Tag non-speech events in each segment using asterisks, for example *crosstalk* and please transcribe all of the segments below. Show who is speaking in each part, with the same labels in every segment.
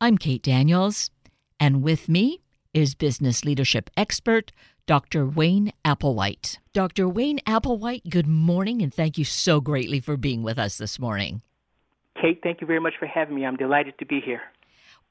Speaker 1: I'm Kate Daniels, and with me is business leadership expert Dr. Wayne Applewhite. Dr. Wayne Applewhite, good morning, and thank you so greatly for being with us this morning.
Speaker 2: Kate, thank you very much for having me. I'm delighted to be here.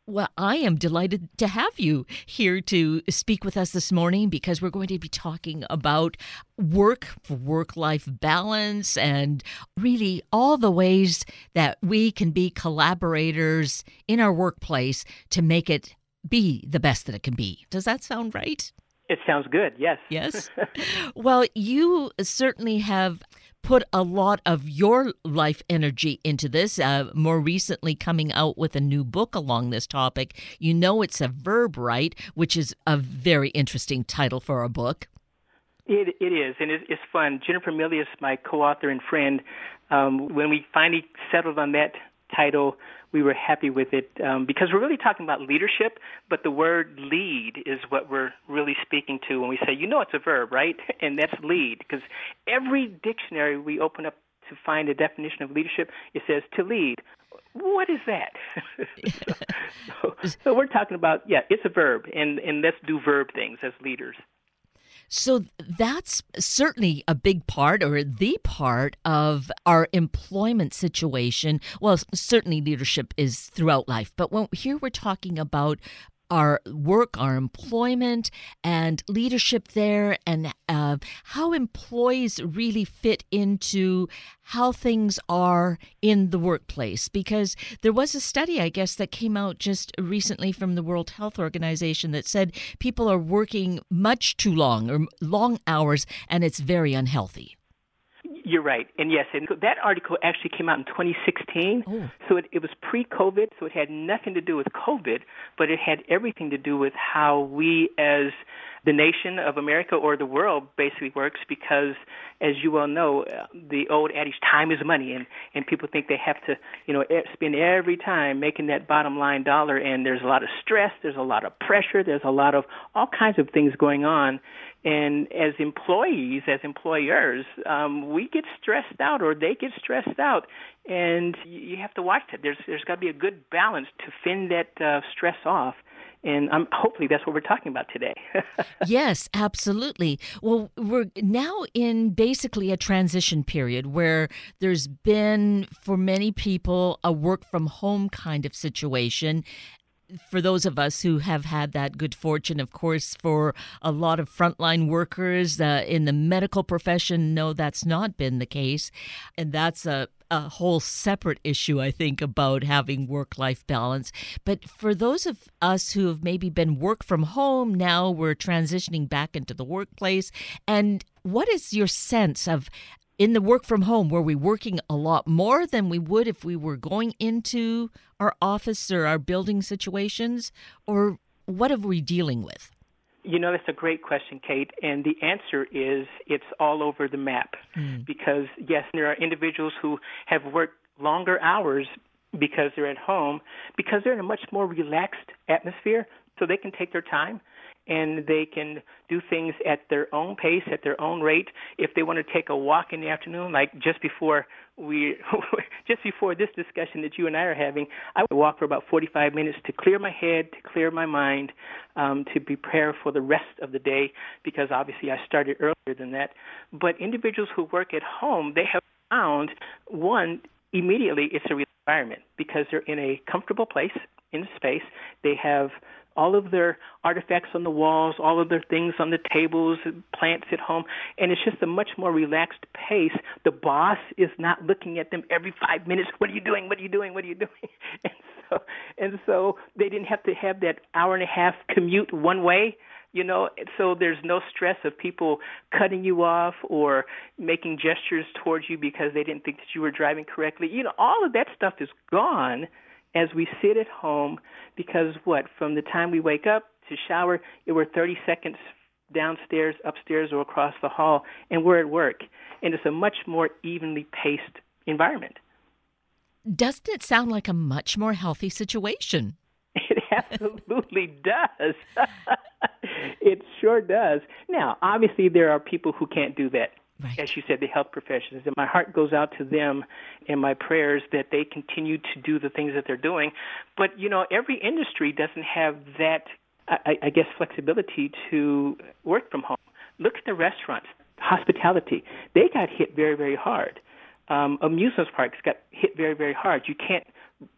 Speaker 1: Well, I am delighted to have you here to speak with us this morning because we're going to be talking about work, work life balance, and really all the ways that we can be collaborators in our workplace to make it be the best that it can be. Does that sound right?
Speaker 2: It sounds good, yes.
Speaker 1: Yes. *laughs* well, you certainly have put a lot of your life energy into this. Uh, more recently, coming out with a new book along this topic. You know, it's a verb, right? Which is a very interesting title for a book.
Speaker 2: It, it is, and it, it's fun. Jennifer Milius, my co-author and friend, um, when we finally settled on that title, we were happy with it um, because we're really talking about leadership, but the word lead is what we're really speaking to when we say, you know, it's a verb, right? *laughs* And that's lead because every dictionary we open up to find a definition of leadership, it says to lead. What is that? *laughs* so, so, *laughs* so we're talking about, yeah, it's a verb, and, and let's do verb things as leaders.
Speaker 1: So that's certainly a big part or the part of our employment situation. Well, certainly leadership is throughout life, but when here we're talking about our work, our employment, and leadership there, and uh, how employees really fit into how things are in the workplace. Because there was a study, I guess, that came out just recently from the World Health Organization that said people are working much too long or long hours, and it's very unhealthy.
Speaker 2: You're right, and yes, and that article actually came out in 2016. Oh. So it, it was pre-COVID, so it had nothing to do with COVID, but it had everything to do with how we, as the nation of America or the world, basically works. Because, as you well know, the old adage "time is money," and and people think they have to, you know, spend every time making that bottom line dollar. And there's a lot of stress, there's a lot of pressure, there's a lot of all kinds of things going on and as employees, as employers, um, we get stressed out, or they get stressed out, and you have to watch that. There's there's got to be a good balance to fend that uh, stress off and um, hopefully that's what we're talking about today. *laughs*
Speaker 1: yes, absolutely. Well, we're now in basically a transition period where there's been, for many people, a work from home kind of situation for those of us who have had that good fortune, of course, for a lot of frontline workers uh, in the medical profession, no, that's not been the case. And that's a, a whole separate issue, I think, about having work life balance. But for those of us who have maybe been work from home, now we're transitioning back into the workplace. And what is your sense of in the work from home, were we working a lot more than we would if we were going into our office or our building situations? Or what are we dealing with?
Speaker 2: You know, that's a great question, Kate. And the answer is it's all over the map. Mm. Because, yes, there are individuals who have worked longer hours because they're at home, because they're in a much more relaxed atmosphere, so they can take their time and they can do things at their own pace, at their own rate. If they want to take a walk in the afternoon, like just before we, *laughs* just before this discussion that you and I are having, I would walk for about 45 minutes to clear my head, to clear my mind, um, to prepare for the rest of the day. Because obviously I started earlier than that. But individuals who work at home, they have found one immediately it's a environment because they're in a comfortable place in space. They have all of their artifacts on the walls, all of their things on the tables, plants at home, and it's just a much more relaxed pace. The boss is not looking at them every five minutes. What are you doing? What are you doing? What are you doing? *laughs* And so, and so they didn't have to have that hour and a half commute one way. You know, so there's no stress of people cutting you off or making gestures towards you because they didn't think that you were driving correctly. You know, all of that stuff is gone as we sit at home because what from the time we wake up to shower it were 30 seconds downstairs upstairs or across the hall and we're at work. And it's a much more evenly paced environment.
Speaker 1: Doesn't it sound like a much more healthy situation? *laughs*
Speaker 2: It absolutely does. *laughs* It sure does. Now obviously there are people who can't do that right. as you said, the health professionals. And my heart goes out to them and my prayers that they continue to do the things that they're doing. But, you know, every industry doesn't have that, I, I guess, flexibility to work from home. Look at the restaurants, hospitality. They got hit very, very hard. Um, amusement parks got hit very, very hard. You can't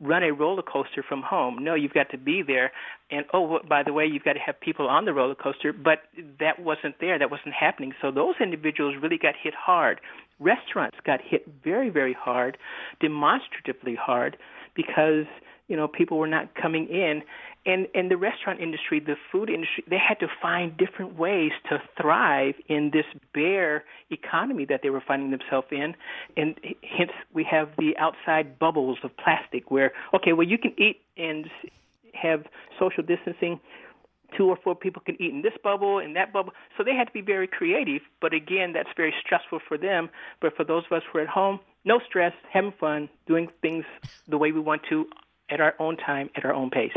Speaker 2: run a roller coaster from home. No, you've got to be there. And oh, by the way, you've got to have people on the roller coaster. But that wasn't there. That wasn't happening. So those individuals really got hit hard. Restaurants got hit very, very hard, demonstratively hard, because you know people were not coming in and and the restaurant industry, the food industry, they had to find different ways to thrive in this bare economy that they were finding themselves in, and hence we have the outside bubbles of plastic where okay, well you can eat and have social distancing. Two or four people can eat in this bubble and that bubble. So they had to be very creative. But again, that's very stressful for them. But for those of us who are at home, no stress, having fun, doing things the way we want to at our own time, at our own pace.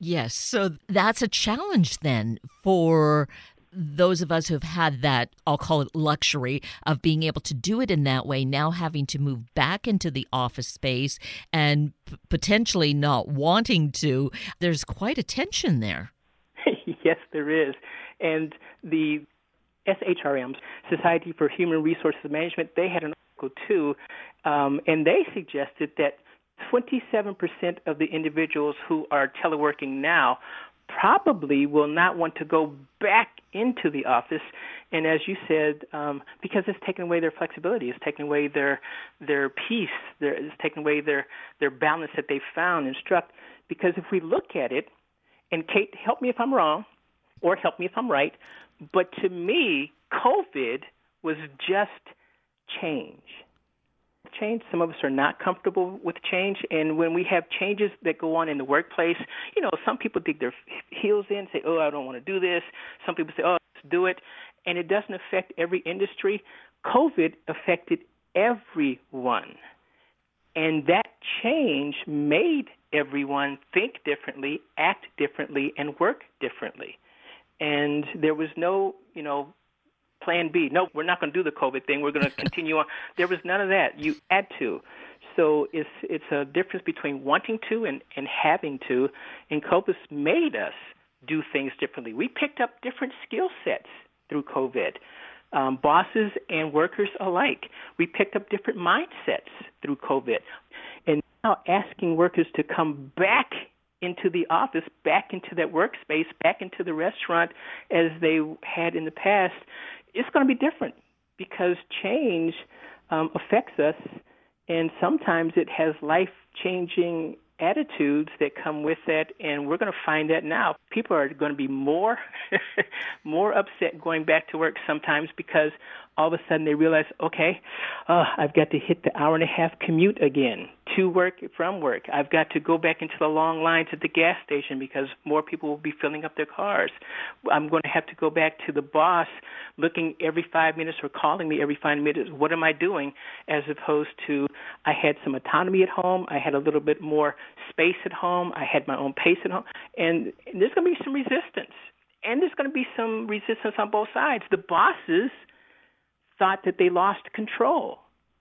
Speaker 1: Yes. So that's a challenge then for those of us who have had that, I'll call it luxury of being able to do it in that way, now having to move back into the office space and p- potentially not wanting to, there's quite a tension there. *laughs*
Speaker 2: yes, there is. And the SHRMs, Society for Human Resources Management, they had an article too, um, and they suggested that 27% of the individuals who are teleworking now probably will not want to go back into the office. And as you said, um, because it's taken away their flexibility, it's taken away their their peace, their, it's taken away their their balance that they found and struck. Because if we look at it, and Kate, help me if I'm wrong, or help me if I'm right, but to me, COVID was just change change. Some of us are not comfortable with change. And when we have changes that go on in the workplace, you know, some people dig their heels in, say, oh, I don't want to do this. Some people say, oh, let's do it. And it doesn't affect every industry. COVID affected everyone. And that change made everyone think differently, act differently, and work differently. And there was no, you know, plan B. No, we're not going to do the COVID thing. We're going *laughs* to continue on. There was none of that. You had to. So it's it's a difference between wanting to and, and having to. And COVID made us do things differently. We picked up different skill sets through COVID. Um, bosses and workers alike. We picked up different mindsets through COVID. And now asking workers to come back into the office, back into that workspace, back into the restaurant as they had in the past it's going to be different because change um, affects us, and sometimes it has life changing attitudes that come with that and we're going to find that now. People are going to be more *laughs* more upset going back to work sometimes because all of a sudden they realize okay uh, i've got to hit the hour and a half commute again to work from work. I've got to go back into the long lines at the gas station because more people will be filling up their cars. I'm going to have to go back to the boss looking every five minutes or calling me every five minutes. What am i doing? As opposed to i had some autonomy at home. I had a little bit more space at home. I had my own pace at home, and there's going to be some resistance, and there's going to be some resistance on both sides. The bosses thought that they lost control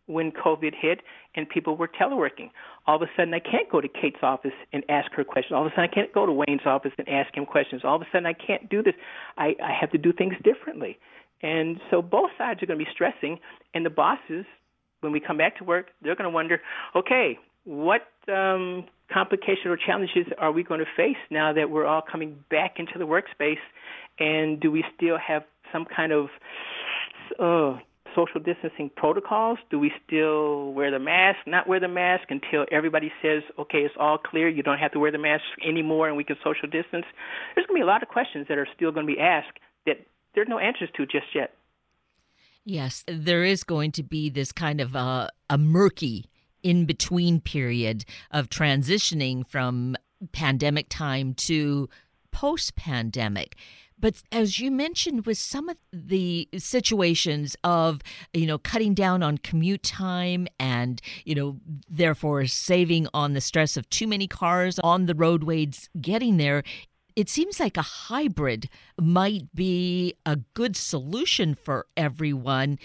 Speaker 2: when COVID hit and people were teleworking. All of a sudden, I can't go to Kate's office and ask her questions. All of a sudden, I can't go to Wayne's office and ask him questions. All of a sudden, I can't do this. I, I have to do things differently. And so both sides are going to be stressing, and the bosses, when we come back to work, they're going to wonder, okay, what um, complications or challenges are we going to face now that we're all coming back into the workspace? And do we still have some kind of uh, social distancing protocols? Do we still wear the mask, not wear the mask until everybody says, okay, it's all clear, you don't have to wear the mask anymore and we can social distance? There's going to be a lot of questions that are still going to be asked that there's no answers to just yet.
Speaker 1: Yes, there is going to be this kind of uh, a murky in between period of transitioning from pandemic time to post pandemic. But as you mentioned, with some of the situations of, you know, cutting down on commute time and, you know, therefore saving on the stress of too many cars on the roadways getting there, it seems like a hybrid might be a good solution for everyone.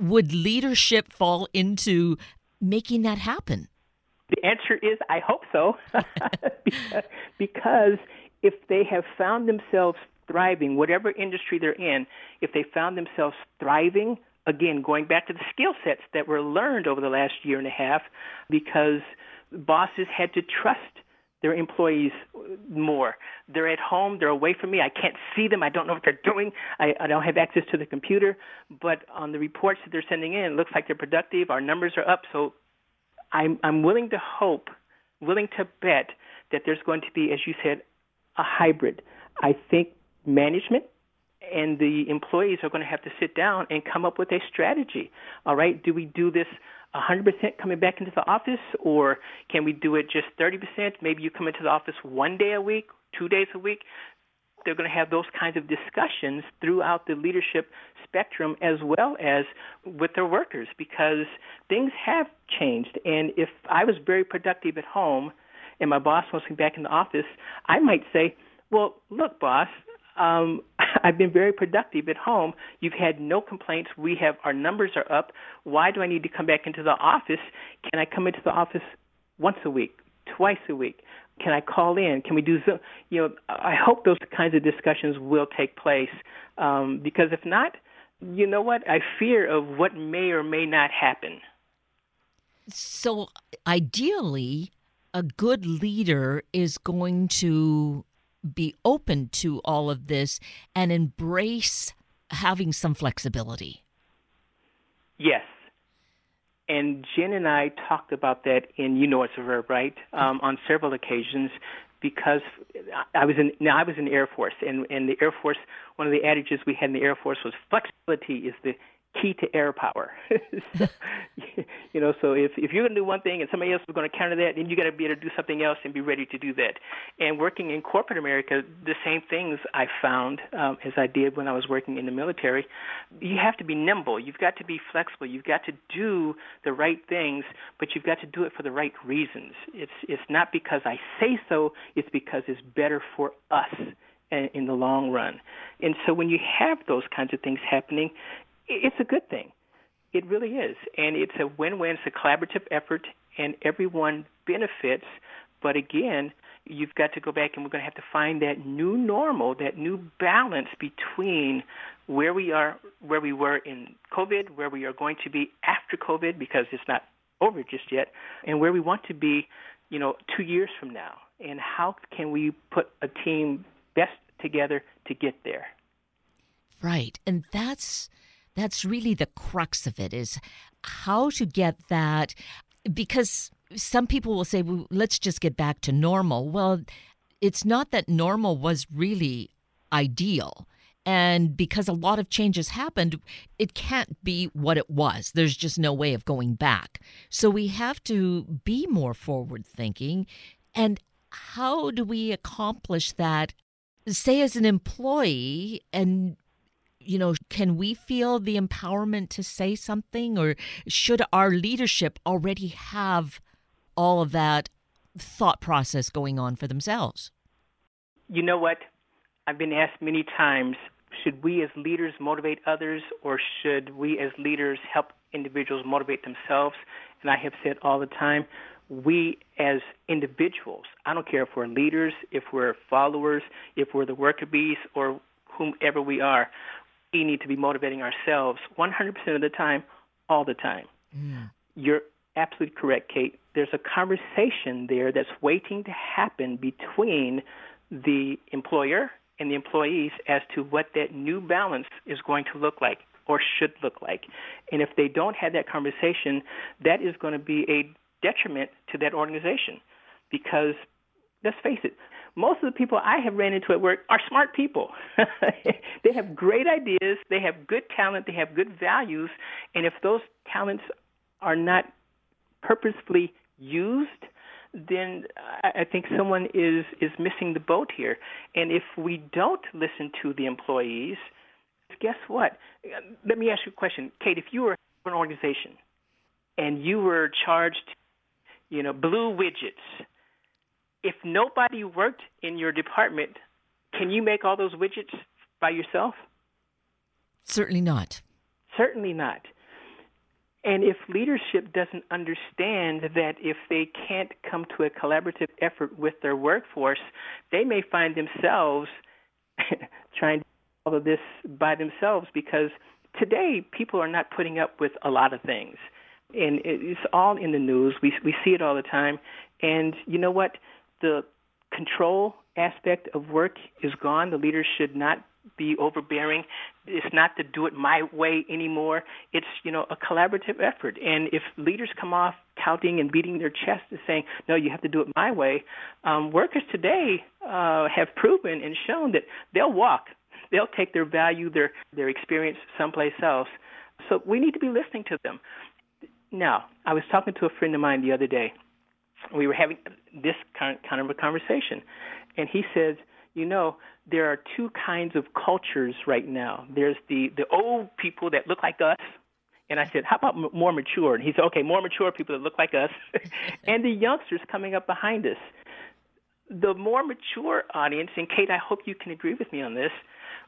Speaker 1: Would leadership fall into making that happen?
Speaker 2: The answer is I hope so. *laughs* because if they have found themselves thriving, whatever industry they're in, if they found themselves thriving, again, going back to the skill sets that were learned over the last year and a half, because bosses had to trust their employees more. They're at home, they're away from me. I can't see them. I don't know what they're doing. I, I don't have access to the computer. But on the reports that they're sending in, it looks like they're productive. Our numbers are up. So I'm, I'm willing to hope, willing to bet that there's going to be, as you said, a hybrid. I think management and the employees are going to have to sit down and come up with a strategy. All right, do we do this 100% coming back into the office, or can we do it just 30%? Maybe you come into the office one day a week, two days a week. They're going to have those kinds of discussions throughout the leadership spectrum as well as with their workers because things have changed. And if I was very productive at home and my boss wants me back in the office, I might say, well, look, boss, um, *laughs* I've been very productive at home. You've had no complaints. We have our numbers are up. Why do I need to come back into the office? Can I come into the office once a week, twice a week? Can I call in? Can we do Zoom? You know, I hope those kinds of discussions will take place um, because if not, you know what? I fear of what may or may not happen.
Speaker 1: So, ideally, a good leader is going to be open to all of this and embrace having some flexibility.
Speaker 2: Yes. And Jen and I talked about that in You Know It's a Verb, right? Um, on several occasions because I was in now I was in the Air Force and in the Air Force one of the adages we had in the Air Force was flexibility is the key to air power. *laughs* you know, so if if you're going to do one thing and somebody else is going to counter that, then you got to be able to do something else and be ready to do that. And working in corporate America, the same things I found um, as I did when I was working in the military. You have to be nimble. You've got to be flexible. You've got to do the right things, but you've got to do it for the right reasons. It's it's not because I say so. It's because it's better for us in the long run. And so when you have those kinds of things happening, it's a good thing. It really is. And it's a win win, it's a collaborative effort, and everyone benefits. But again, you've got to go back and we're going to have to find that new normal, that new balance between where we are, where we were in COVID, where we are going to be after COVID because it's not over just yet, and where we want to be, you know, two years from now. And how can we put a team best together to get there?
Speaker 1: Right. And that's that's really the crux of it is how to get that because some people will say well, let's just get back to normal well it's not that normal was really ideal and because a lot of changes happened, it can't be what it was. There's just no way of going back. So we have to be more forward thinking. And how do we accomplish that, say, as an employee and you know, can we feel the empowerment to say something, or should our leadership already have all of that thought process going on for themselves?
Speaker 2: You know what? I've been asked many times should we as leaders motivate others, or should we as leaders help individuals motivate themselves? And I have said all the time, we as individuals, I don't care if we're leaders, if we're followers, if we're the worker bees, or whomever we are, we need to be motivating ourselves 100% of the time, all the time. Mm. You're absolutely correct, Kate. There's a conversation there that's waiting to happen between the employer and the employees as to what that new balance is going to look like or should look like. And if they don't have that conversation, that is going to be a detriment to that organization because let's face it, most of the people I have ran into at work are smart people. *laughs* they have great ideas, they have good talent, they have good values, and if those talents are not purposefully used, then I think someone is is missing the boat here. And if we don't listen to the employees, guess what? Let me ask you a question, Kate. If you were an organization and you were charged, you know, blue widgets if nobody worked in your department Can you make all those widgets by yourself?
Speaker 1: Certainly not.
Speaker 2: Certainly not. And if leadership doesn't understand that if they can't come to a collaborative effort with their workforce, they may find themselves *laughs* trying to do all of this by themselves because today people are not putting up with a lot of things. And it's all in the news. We we see it all the time. And you know what? The control aspect of work is gone. The leaders should not be overbearing. It's not to do it my way anymore. It's you know a collaborative effort. And if leaders come off touting and beating their chest and saying, "No, you have to do it my way," um, workers today uh, have proven and shown that they'll walk. They'll take their value, their their experience someplace else. So we need to be listening to them. Now, I was talking to a friend of mine the other day. We were having this kind of a conversation, and he says, "You know, there are two kinds of cultures right now. There's the the old people that look like us, and I said, how about m- more mature? And he said, okay, more mature people that look like us, *laughs* and the youngsters coming up behind us. The more mature audience, and Kate, I hope you can agree with me on this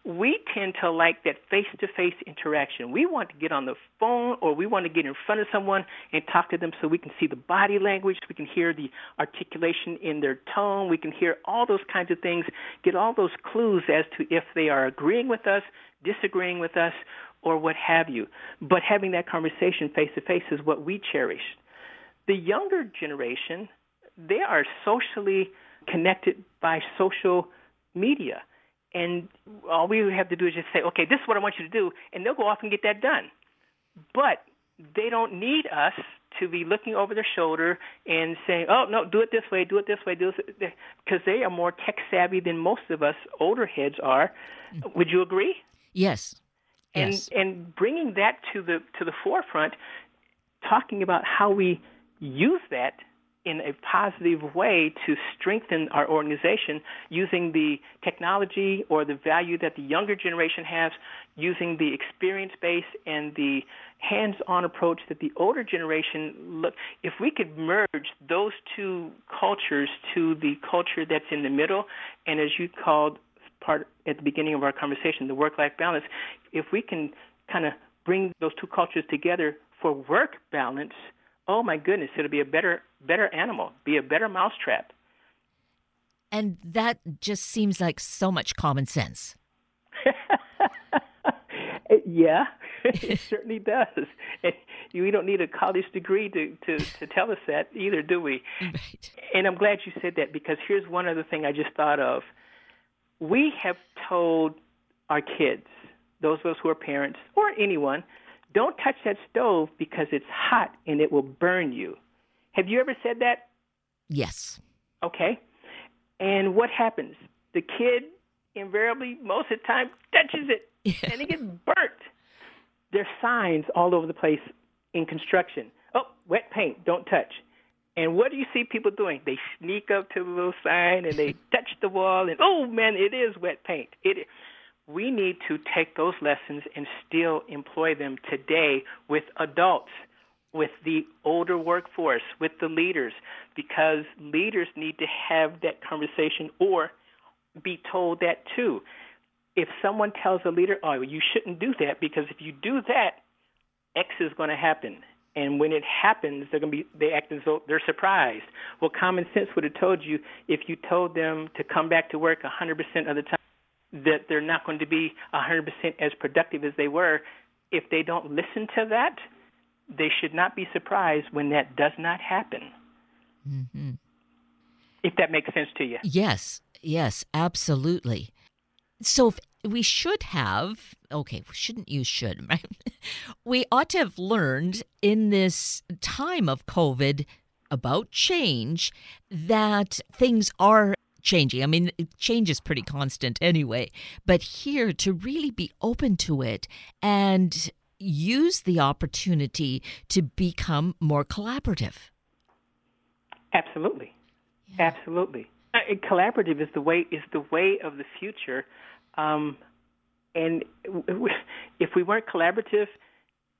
Speaker 2: we tend to like that face to face interaction. We want to get on the phone or we want to get in front of someone and talk to them so we can see the body language, we can hear the articulation in their tone, we can hear all those kinds of things, get all those clues as to if they are agreeing with us, disagreeing with us, or what have you. But having that conversation face to face is what we cherish. The younger generation, they are socially connected by social media and all we have to do is just say, okay, this is what I want you to do, and they'll go off and get that done. But they don't need us to be looking over their shoulder and saying, "Oh no, do it this way, do it this way, do this," because they are more tech savvy than most of us older heads are. Mm-hmm. Would you agree?
Speaker 1: Yes.
Speaker 2: And
Speaker 1: yes.
Speaker 2: and bringing that to the to the forefront, talking about how we use that in a positive way to strengthen our organization using the technology or the value that the younger generation has, using the experience base and the hands-on approach that the older generation look. If we could merge those two cultures to the culture that's in the middle and as you called part at the beginning of our conversation the work-life balance if we can kind of bring those two cultures together for work balance oh my goodness, it'll be a better better animal, be a better mousetrap.
Speaker 1: And that just seems like so much common sense. *laughs*
Speaker 2: yeah, it certainly does. *laughs* we don't need a college degree to, to, to tell us that either, do we?
Speaker 1: Right.
Speaker 2: And I'm glad you said that because here's one other thing I just thought of. We have told our kids, those of us who are parents or anyone, don't touch that stove because it's hot and it will burn you. Have you ever said that?
Speaker 1: Yes.
Speaker 2: Okay. And what happens? The kid invariably, most of the time, touches it yeah. and it gets burnt. There's signs all over the place in construction. Oh, wet paint, don't touch. And what do you see people doing? They sneak up to the little sign and they *laughs* touch the wall, and oh man, it is wet paint. It is we need to take those lessons and still employ them today with adults, with the older workforce, with the leaders, because leaders need to have that conversation or be told that too. If someone tells a leader, oh, you shouldn't do that because if you do that, X is going to happen. And when it happens, they're going to be they act as though they're surprised. Well, common sense would have told you if you told them to come back to work 100% of the time that they're not going to be 100% as productive as they were. If they don't listen to that, they should not be surprised when that does not happen. Mm-hmm. If that makes sense to you.
Speaker 1: Yes, yes, absolutely. So if we should have, okay, shouldn't you should, *laughs* right? we ought to have learned in this time of COVID about change that things are changing. I mean, change is pretty constant anyway. But here, to really be open to it and use the opportunity to become more collaborative.
Speaker 2: Absolutely, yeah. absolutely. Uh, collaborative is the way is the way of the future. Um, and *laughs* if we weren't collaborative,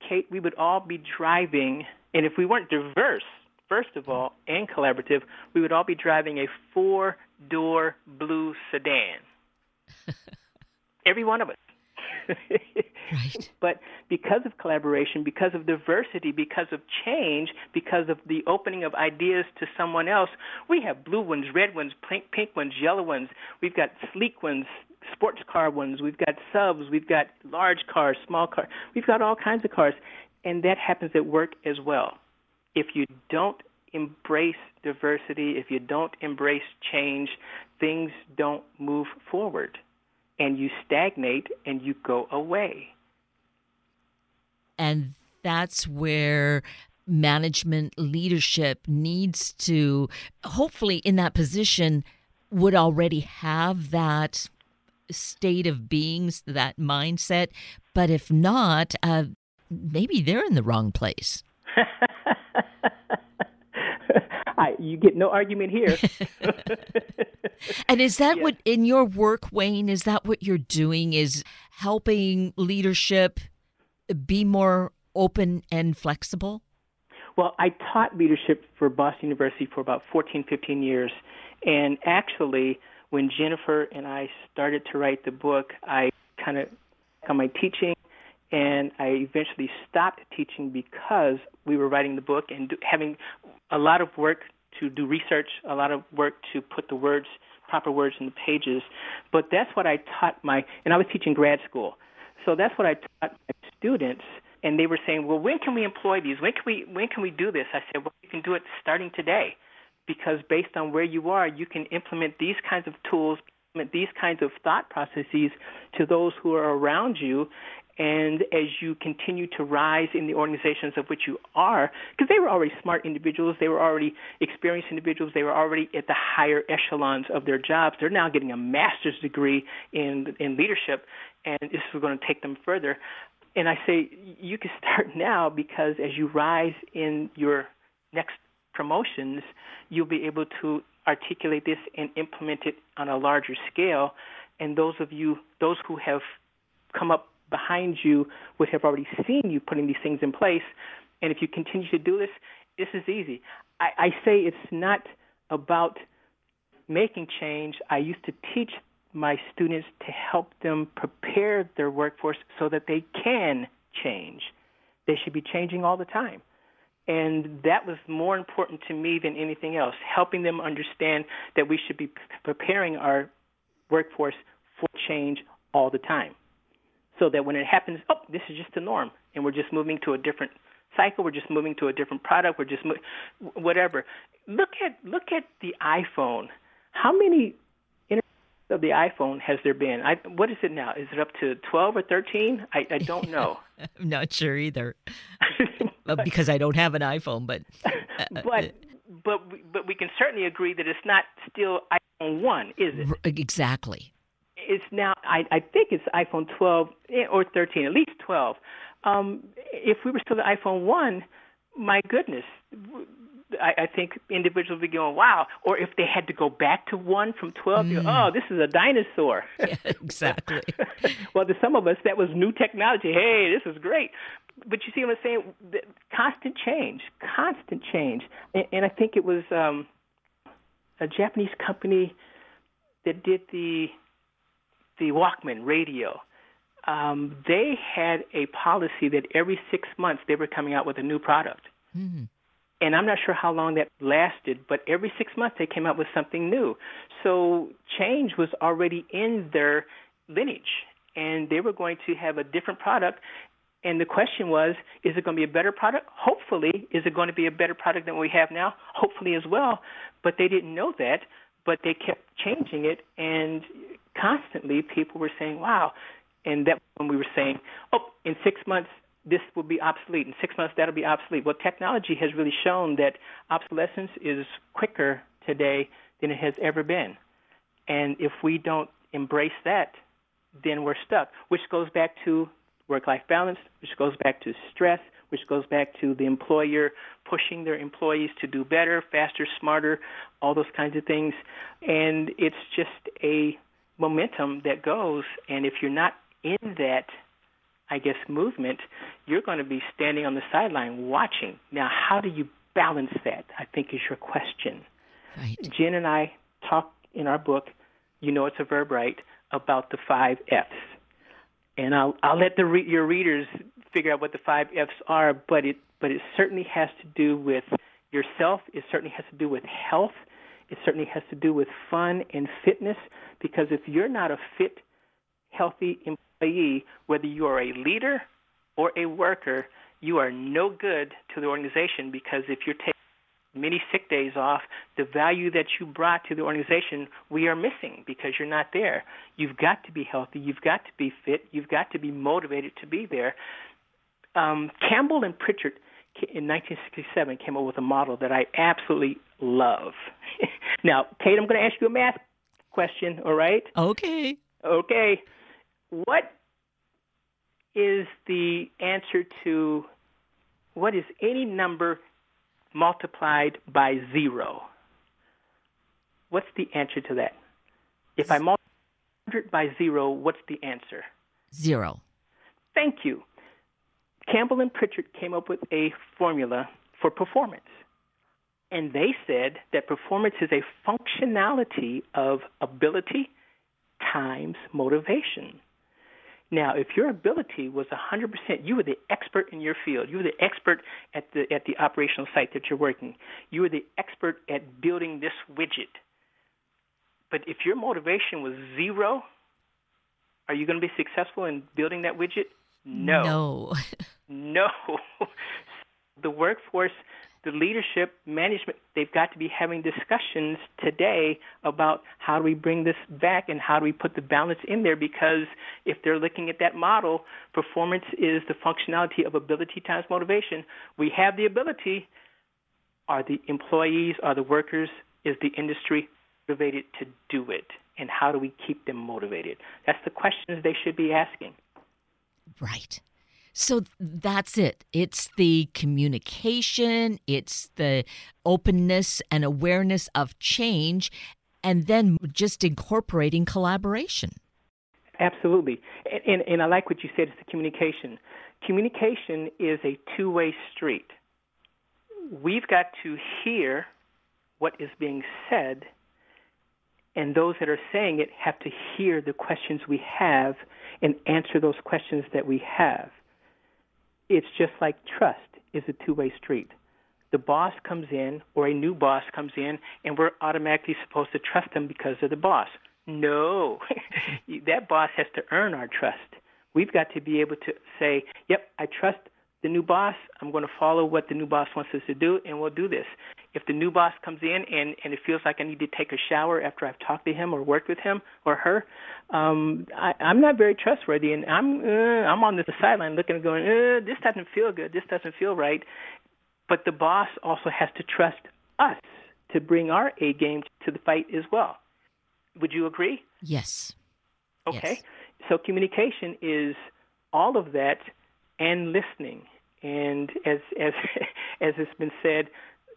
Speaker 2: Kate, we would all be driving. And if we weren't diverse, first of all, and collaborative, we would all be driving a four door blue sedan. *laughs* Every one of us. *laughs*
Speaker 1: right.
Speaker 2: But because of collaboration, because of diversity, because of change, because of the opening of ideas to someone else, we have blue ones, red ones, pink, pink ones, yellow ones. We've got sleek ones, sports car ones. We've got subs. We've got large cars, small cars. We've got all kinds of cars. And that happens at work as well. If you don't embrace diversity, if you don't embrace change, things don't move forward and you stagnate and you go away.
Speaker 1: And that's where management leadership needs to, hopefully, in that position, would already have that state of beings, that mindset. But if not, uh, maybe they're in the wrong place. *laughs*
Speaker 2: You get no argument here. *laughs*
Speaker 1: and is that yes. what in your work, Wayne? Is that what you're doing? Is helping leadership be more open and flexible?
Speaker 2: Well, I taught leadership for Boston University for about 14, 15 years. And actually, when Jennifer and I started to write the book, I kind of on my teaching and I eventually stopped teaching because we were writing the book and having a lot of work to do research, a lot of work to put the words, proper words in the pages. But that's what I taught my, and I was teaching grad school, so that's what I taught my students. And they were saying, "Well, when can we employ these? When can we when can we do this?" I said, "Well, you can do it starting today, because based on where you are, you can implement these kinds of tools." these kinds of thought processes to those who are around you and as you continue to rise in the organizations of which you are, because they were already smart individuals, they were already experienced individuals, they were already at the higher echelons of their jobs. They're now getting a master's degree in in leadership, and this is going to take them further. And I say you can start *laughs* now because as you rise in your next promotions, you'll be able to articulate this and implement it on a larger scale. And those of you, those who have come up behind you would have already seen you putting these things in place. And if you continue to do this, this is easy. I, I say it's not about making change. I used to teach my students to help them prepare their workforce so that they can change. They should be changing all the time. And that was more important to me than anything else, helping them understand that we should be preparing our workforce for change all the time so that when it happens, oh, this is just the norm, and we're just moving to a different cycle. We're just moving to a different product. We're just mo- whatever. Look at look at the iPhone. How many of the iPhone has there been? I, what is it now? Is it up to 12 or 13? I, I don't know.
Speaker 1: I'm *laughs* not sure either, *laughs* because I don't have an iPhone. But
Speaker 2: uh, but uh, but we, but we can certainly agree that it's not still iPhone one, is it?
Speaker 1: Exactly
Speaker 2: it's now I, I think it's iPhone 12 eh, or 13, at least 12. Um, if we were still the iPhone one, my goodness, I, I think individuals would be going, wow. Or if they had to go back to one from 12, mm. oh, this is a dinosaur.
Speaker 1: Yeah, *laughs* *laughs* exactly. *laughs*
Speaker 2: well, to some of us, that was new technology. Hey, this is great. But you see what I'm saying? The constant change, constant change. And, and I think it was um, a Japanese company that did the the Walkman radio, um, they had a policy that every six months they were coming out with a new product. Mm-hmm. And I'm not sure how long that lasted, but every six months they came out with something new. So change was already in their lineage, and they were going to have a different product. And the question was, is it going to be a better product? Hopefully. Is it going to be a better product than we have now? Hopefully as well. But they didn't know that, but they kept changing it. And constantly people were saying, wow. And that when we were saying, oh, in six months, this will be obsolete. In six months, that'll be obsolete. Well, technology has really shown that obsolescence is quicker today than it has ever been. And if we don't embrace that, then we're stuck, which goes back to work life balance, which goes back to stress, which goes back to the employer pushing their employees to do better, faster, smarter, all those kinds of things. And it's just a momentum that goes. And if you're not in that, I guess, movement, you're going to be standing on the sideline watching. Now, how do you balance that? I think is your question.
Speaker 1: Right.
Speaker 2: Jen and I talk in our book. You know, it's a verb, right? about the five F's. And I'll, I'll let the re- your readers figure out what the five F's are, but it, but it certainly has to do with yourself. It certainly has to do with health. It certainly has to do with fun and fitness because if you're not a fit, healthy employee, whether you are a leader or a worker, you are no good to the organization because if you're taking many sick days off, the value that you brought to the organization, we are missing because you're not there. You've got to be healthy. You've got to be fit. You've got to be motivated to be there. Um, Campbell and Pritchard in 1967 came up with a model that I absolutely love. *laughs* now, Kate, I'm going to ask you a math question, all right?
Speaker 1: Okay.
Speaker 2: Okay. What is the answer to what is any number multiplied by zero? What's the answer to that? If I multiply 100 by zero, what's the answer?
Speaker 1: Zero.
Speaker 2: Thank you. Campbell and Pritchard came up with a formula for performance. And they said that performance is a functionality of ability times motivation. Now, if your ability was 100%, you were the expert in your field. You were the expert at the at the operational site that you're working. You were the expert at building this widget. But if your motivation was zero, are you going to be successful in building that widget? No.
Speaker 1: No.
Speaker 2: no. *laughs* the workforce the leadership, management, they've got to be having discussions today about how do we bring this back and how do we put the balance in there because if they're looking at that model, performance is the functionality of ability times motivation. We have the ability. Are the employees, are the workers, is the industry motivated to do it? And how do we keep them motivated? That's the questions they should be asking.
Speaker 1: Right. So that's it. It's the communication, it's the openness and awareness of change, and then just incorporating collaboration.
Speaker 2: Absolutely. And, and, and I like what you said, it's the communication. Communication is a two way street. We've got to hear what is being said, and those that are saying it have to hear the questions we have and answer those questions that we have it's just like trust is a two-way street. The boss comes in or a new boss comes in and we're automatically supposed to trust them because of the boss. No. *laughs* that boss has to earn our trust. We've got to be able to say, "Yep, I trust the new boss. I'm going to follow what the new boss wants us to do, and we'll do this. If the new boss comes in and, and it feels like I need to take a shower after I've talked to him or worked with him or her, um, I, I'm not very trustworthy, and I'm uh, I'm on the sideline looking and going, uh, this doesn't feel good. This doesn't feel right. But the boss also has to trust us to bring our A game to the fight as well. Would you agree?
Speaker 1: Yes.
Speaker 2: Okay.
Speaker 1: Yes.
Speaker 2: So communication is all of that and listening. And as as *laughs* as has been said,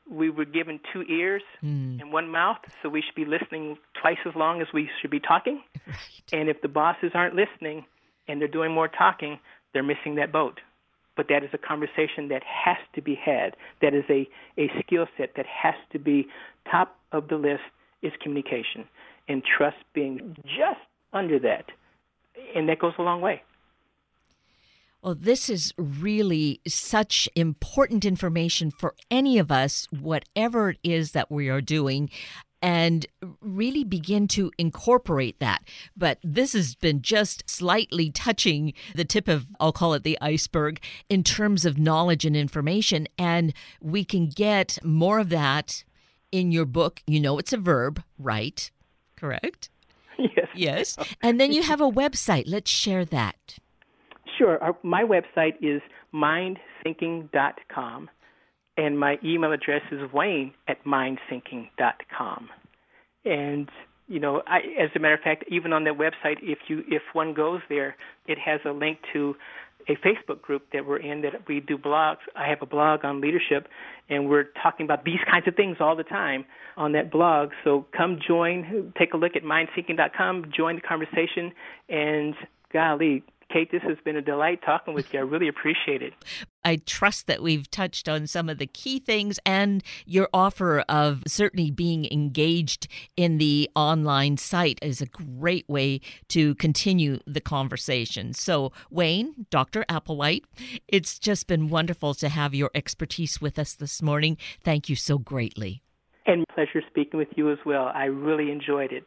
Speaker 2: we were given two ears mm. and one mouth, so we should be listening twice as long as we should be talking. *laughs* Right. And if the bosses aren't listening and they're doing more talking, they're missing that boat. But that is a conversation that has to be had. That is a, a skill set that has to be top of the list is communication and trust being just under that. And that goes a long way.
Speaker 1: Well, this is really such important information for any of us, whatever it is that we are doing and really begin to incorporate that. But this has been just slightly touching the tip of, I'll call it the iceberg, in terms of knowledge and information. And we can get more of that in your book. You know, it's a verb, right? Correct? *laughs*
Speaker 2: Yes.
Speaker 1: Yes. And then you have a website. Let's share that.
Speaker 2: Sure. Our, my website is mindsyncing.com, and my email address is wayne at mindsyncing.com. And you know, I, as a matter of fact, even on that website, if you if one goes there, it has a link to a Facebook group that we're in that we do blogs. I have a blog on leadership, and we're talking about these kinds of things all the time on that blog. So come join, take a look at mindsyncing.com, join the conversation, and golly, Kate, this has been a delight talking with you. I really appreciate it. *laughs*
Speaker 1: I trust that we've touched on some of the key things and your offer of certainly being engaged in the online site is a great way to continue the conversation. So, Wayne, Dr. Applewhite, it's just been wonderful to have your expertise with us this morning. Thank you so greatly.
Speaker 2: And pleasure speaking with you as well. I really enjoyed it.